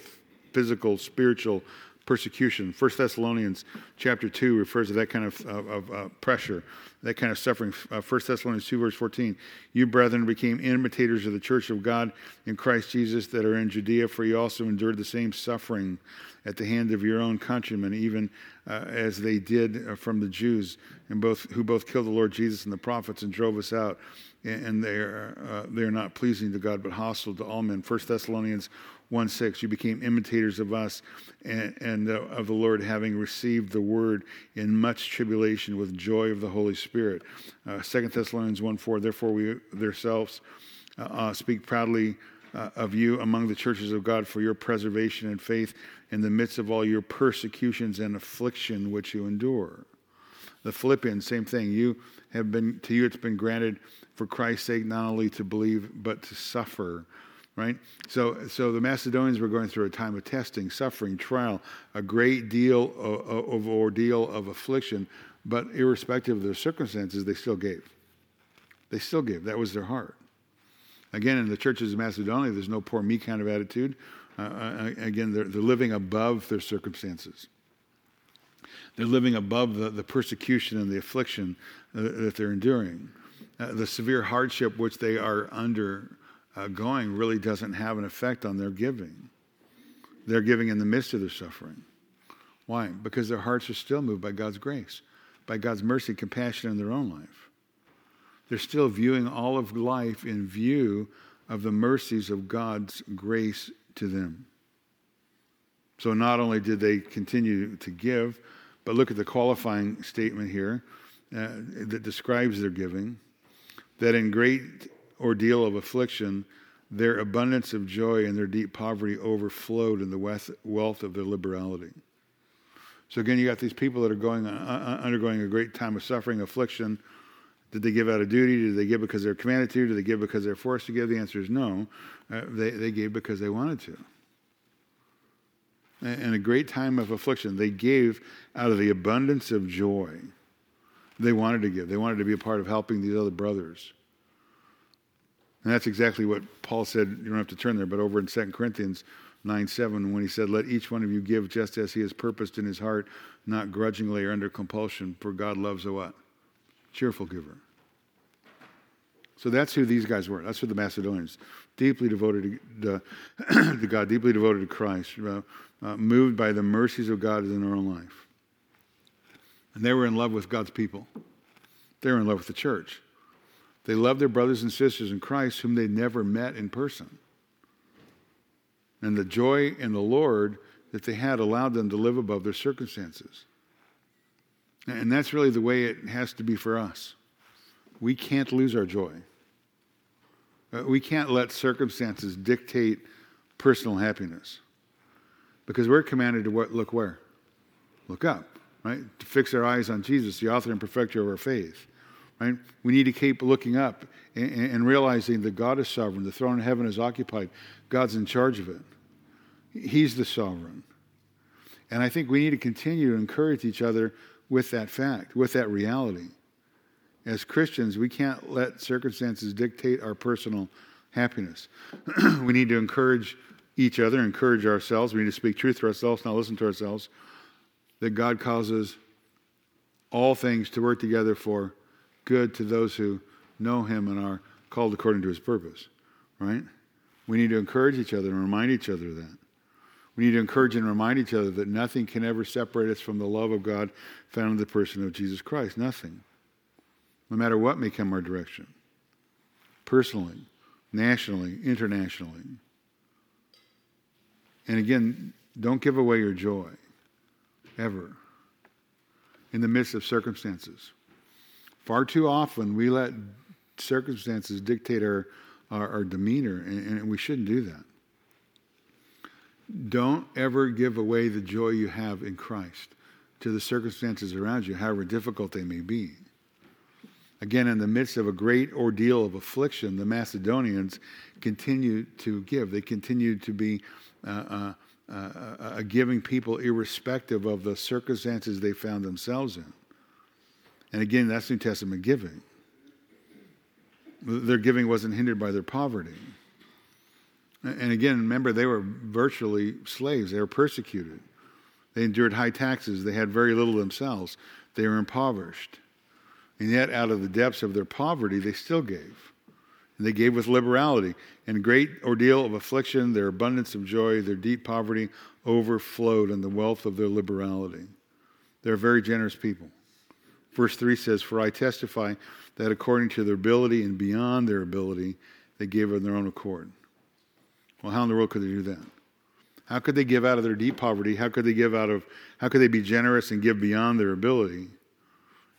physical, spiritual persecution. 1 Thessalonians chapter 2 refers to that kind of, of, of uh, pressure, that kind of suffering. Uh, 1 Thessalonians 2, verse 14. You, brethren, became imitators of the church of God in Christ Jesus that are in Judea, for you also endured the same suffering at the hand of your own countrymen, even uh, as they did uh, from the Jews, and both, who both killed the Lord Jesus and the prophets and drove us out. And they are, uh, they are not pleasing to God, but hostile to all men. 1 Thessalonians 1 6, you became imitators of us and, and uh, of the Lord, having received the word in much tribulation with joy of the Holy Spirit. Uh, 2 Thessalonians 1 4, therefore we ourselves uh, uh, speak proudly uh, of you among the churches of God for your preservation and faith in the midst of all your persecutions and affliction which you endure. The Philippians, same thing. You have been, to you, it's been granted for Christ's sake not only to believe, but to suffer right? So, so the Macedonians were going through a time of testing, suffering, trial, a great deal of, of ordeal of affliction, but irrespective of their circumstances, they still gave. They still gave. That was their heart. Again, in the churches of Macedonia, there's no poor me kind of attitude. Uh, uh again, they're, they're living above their circumstances. They're living above the, the persecution and the affliction uh, that they're enduring. Uh, the severe hardship which they are under uh, going really doesn't have an effect on their giving. They're giving in the midst of their suffering. Why? Because their hearts are still moved by God's grace, by God's mercy, compassion in their own life. They're still viewing all of life in view of the mercies of God's grace to them. So not only did they continue to give, but look at the qualifying statement here uh, that describes their giving that in great ordeal of affliction, their abundance of joy and their deep poverty overflowed in the wealth of their liberality. So again, you got these people that are going uh, uh, undergoing a great time of suffering, affliction. Did they give out of duty? Did they give because they're commanded to? Did they give because they're forced to give? The answer is no. Uh, they, they gave because they wanted to. In a great time of affliction, they gave out of the abundance of joy. They wanted to give. They wanted to be a part of helping these other brothers. And that's exactly what Paul said. You don't have to turn there, but over in 2 Corinthians 9 7, when he said, Let each one of you give just as he has purposed in his heart, not grudgingly or under compulsion, for God loves a what? Cheerful giver. So that's who these guys were. That's who the Macedonians, deeply devoted to, [clears throat] to God, deeply devoted to Christ, uh, uh, moved by the mercies of God in their own life. And they were in love with God's people. They were in love with the church. They loved their brothers and sisters in Christ whom they never met in person. And the joy in the Lord that they had allowed them to live above their circumstances. And that's really the way it has to be for us. We can't lose our joy. Uh, we can't let circumstances dictate personal happiness. Because we're commanded to look where? Look up, right? To fix our eyes on Jesus, the author and perfecter of our faith. Right? We need to keep looking up and, and realizing that God is sovereign. The throne of heaven is occupied. God's in charge of it. He's the sovereign. And I think we need to continue to encourage each other with that fact, with that reality. As Christians, we can't let circumstances dictate our personal happiness. [clears throat] we need to encourage each other, encourage ourselves. We need to speak truth to ourselves, not listen to ourselves. That God causes all things to work together for good to those who know him and are called according to his purpose, right? We need to encourage each other and remind each other of that. We need to encourage and remind each other that nothing can ever separate us from the love of God found in the person of Jesus Christ. Nothing. No matter what may come our direction. Personally, nationally, internationally. And again, don't give away your joy, ever, in the midst of circumstances. Far too often, we let circumstances dictate our, our, our demeanor, and, and we shouldn't do that. Don't ever give away the joy you have in Christ to the circumstances around you, however difficult they may be. Again, in the midst of a great ordeal of affliction, the Macedonians continued to give. They continued to be uh, uh, uh, a giving people, irrespective of the circumstances they found themselves in. And again, that's New Testament giving. Their giving wasn't hindered by their poverty. And again, remember, they were virtually slaves, they were persecuted. They endured high taxes. They had very little themselves. They were impoverished. And yet, out of the depths of their poverty, they still gave. And they gave with liberality. In great ordeal of affliction, their abundance of joy, their deep poverty overflowed in the wealth of their liberality. They're very generous people. Verse 3 says, For I testify that according to their ability and beyond their ability, they gave of their own accord. Well, how in the world could they do that? How could they give out of their deep poverty? How could they give out of, how could they be generous and give beyond their ability?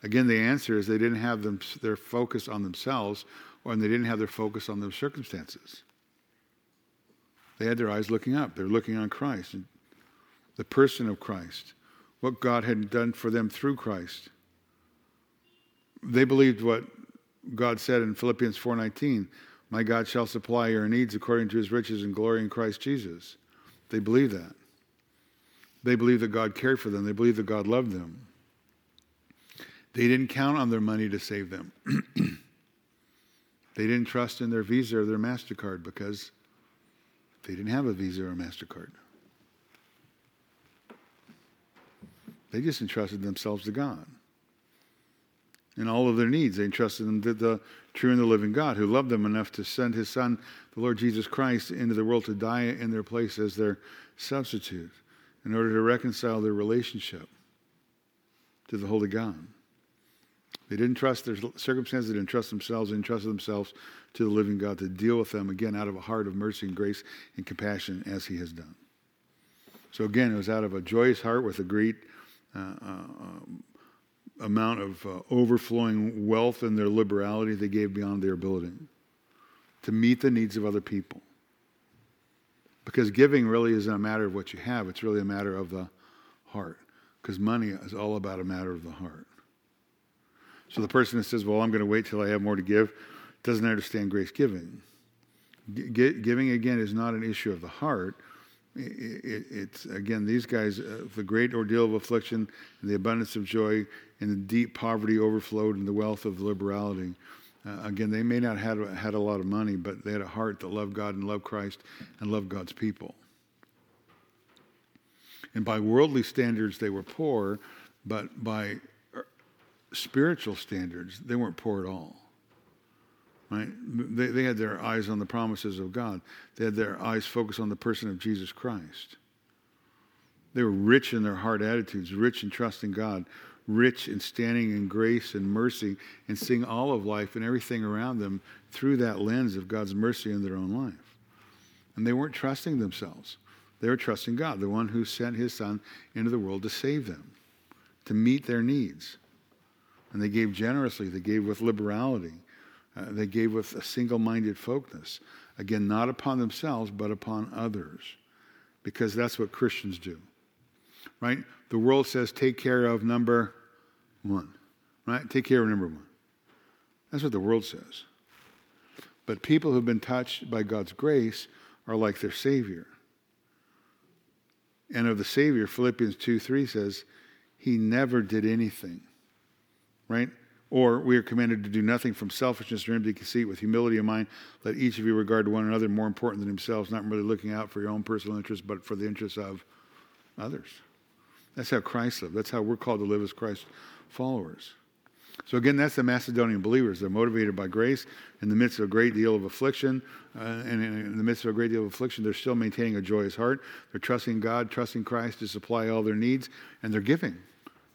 Again, the answer is they didn't have them, their focus on themselves, or they didn't have their focus on their circumstances. They had their eyes looking up. They're looking on Christ, the person of Christ, what God had done for them through Christ. They believed what God said in Philippians 4:19, "My God shall supply your needs according to his riches and glory in Christ Jesus." They believed that. They believed that God cared for them. They believed that God loved them. They didn't count on their money to save them. [clears throat] they didn't trust in their Visa or their MasterCard because they didn't have a Visa or a MasterCard. They just entrusted themselves to God. In all of their needs, they entrusted them to the true and the living God who loved them enough to send his Son, the Lord Jesus Christ, into the world to die in their place as their substitute in order to reconcile their relationship to the Holy God. They didn't trust their circumstances, they didn't trust themselves, they didn't themselves to the living God to deal with them again out of a heart of mercy and grace and compassion as he has done. So again, it was out of a joyous heart with a great uh, uh, amount of uh, overflowing wealth and their liberality they gave beyond their ability to meet the needs of other people. Because giving really isn't a matter of what you have, it's really a matter of the heart. Because money is all about a matter of the heart. So the person that says, Well, I'm going to wait till I have more to give, doesn't understand grace giving. G- giving, again, is not an issue of the heart. It, it, it's, again, these guys, uh, the great ordeal of affliction and the abundance of joy and the deep poverty overflowed in the wealth of liberality. Uh, again, they may not have had a lot of money, but they had a heart that loved God and loved Christ and loved God's people. And by worldly standards, they were poor, but by spiritual standards, they weren't poor at all. Right? They, they had their eyes on the promises of God. They had their eyes focused on the person of Jesus Christ. They were rich in their heart attitudes, rich in trusting God, rich in standing in grace and mercy and seeing all of life and everything around them through that lens of God's mercy in their own life. And they weren't trusting themselves. They were trusting God, the one who sent his son into the world to save them, to meet their needs. And they gave generously, they gave with liberality, uh, they gave with a single minded focus. Again, not upon themselves, but upon others, because that's what Christians do. Right? The world says take care of number one. Right? Take care of number one. That's what the world says. But people who've been touched by God's grace are like their Savior. And of the Savior, Philippians 2 3 says, He never did anything right? Or we are commanded to do nothing from selfishness or empty conceit with humility of mind. Let each of you regard one another more important than themselves, not really looking out for your own personal interests, but for the interests of others. That's how Christ lived. That's how we're called to live as Christ followers. So again, that's the Macedonian believers. They're motivated by grace in the midst of a great deal of affliction. Uh, and in the midst of a great deal of affliction, they're still maintaining a joyous heart. They're trusting God, trusting Christ to supply all their needs, and they're giving.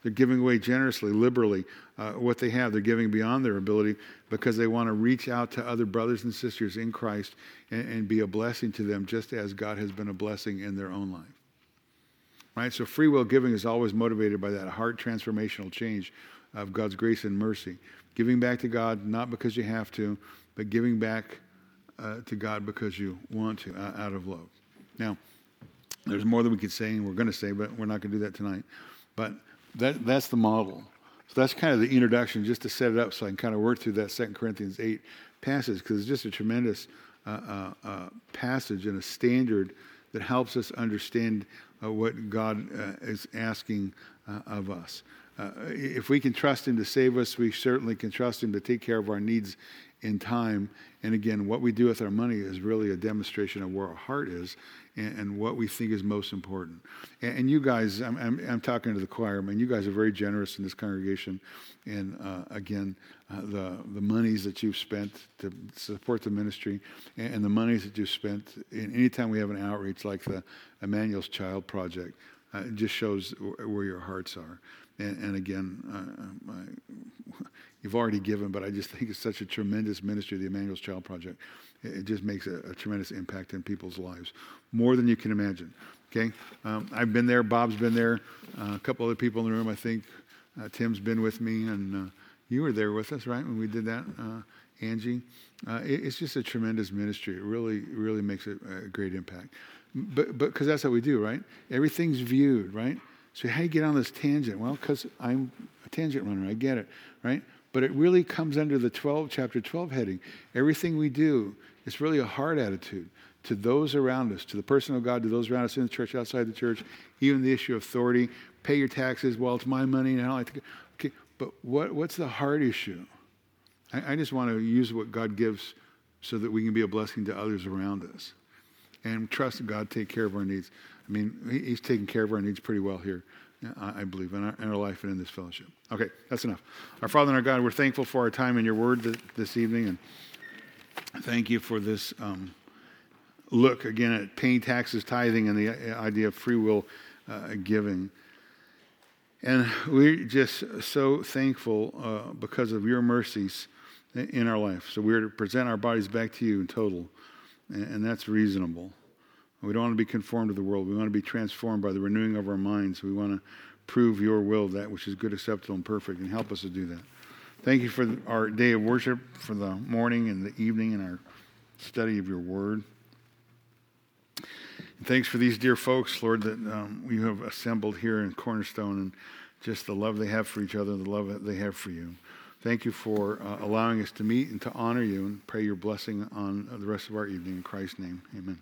They're giving away generously, liberally, uh, what they have. They're giving beyond their ability because they want to reach out to other brothers and sisters in Christ and, and be a blessing to them, just as God has been a blessing in their own life. Right? So free will giving is always motivated by that heart transformational change of God's grace and mercy. Giving back to God, not because you have to, but giving back uh, to God because you want to, uh, out of love. Now, there's more than we could say, and we're going to say, but we're not going to do that tonight. But that, that's the model. So that's kind of the introduction, just to set it up so I can kind of work through that Second Corinthians 8 passage, because it's just a tremendous uh, uh, uh, passage and a standard that helps us understand uh, what God uh, is asking uh, of us. If we can trust Him to save us, we certainly can trust Him to take care of our needs in time. And again, what we do with our money is really a demonstration of where our heart is and, and what we think is most important. And, and you guys, I'm, I'm, I'm, talking to the choir, man, you guys are very generous in this congregation. And uh, again, uh, the, the monies that you've spent to support the ministry and, and the monies that you've spent in anytime we have an outreach like the Emmanuel's Child Project, uh, it just shows where your hearts are. And, and again, uh, I, you've already given, but I just [laughs] think it's such a tremendous ministry, the Emmanuel's Child Project. It, just makes a, a, tremendous impact in people's lives, more than you can imagine. Okay, um, I've been there. Bob's been there. Uh, a couple other people in the room, I think. Uh, Tim's been with me, and uh, you were there with us, right, when we did that, uh, Angie. Uh, it, it's just a tremendous ministry. It really, really makes a, a great impact. But because that's what we do, right? Everything's viewed, right? So how do you get on this tangent? Well, because I'm a tangent runner. I get it, right? But it really comes under the 12, chapter 12 heading. Everything we do is really a heart attitude to those around us, to the person of God, to those around us in the church, outside the church, even the issue of authority. Pay your taxes. Well, it's my money, and I don't like to. Okay, but what, what's the heart issue? I, I just want to use what God gives so that we can be a blessing to others around us, and trust God to take care of our needs. I mean, He's taking care of our needs pretty well here. I believe, in our, in our, life and in this fellowship. Okay, that's enough. Our Father and our God, we're thankful for our time in your word th- this evening, and thank you for this um, look again at paying taxes, tithing, and the uh, idea of free will uh, giving. And we're just so thankful uh, because of your mercies in our life. So we're to present our bodies back to you in total, and, and that's reasonable. We don't want to be conformed to the world. We want to be transformed by the renewing of our minds. We want to prove your will, that which is good, acceptable, and perfect, and help us to do that. Thank you for our day of worship, for the morning and the evening, and our study of your word. And thanks for these dear folks, Lord, that um, you have assembled here in Cornerstone and just the love they have for each other, the love that they have for you. Thank you for uh, allowing us to meet and to honor you and pray your blessing on the rest of our evening. In Christ's name, amen.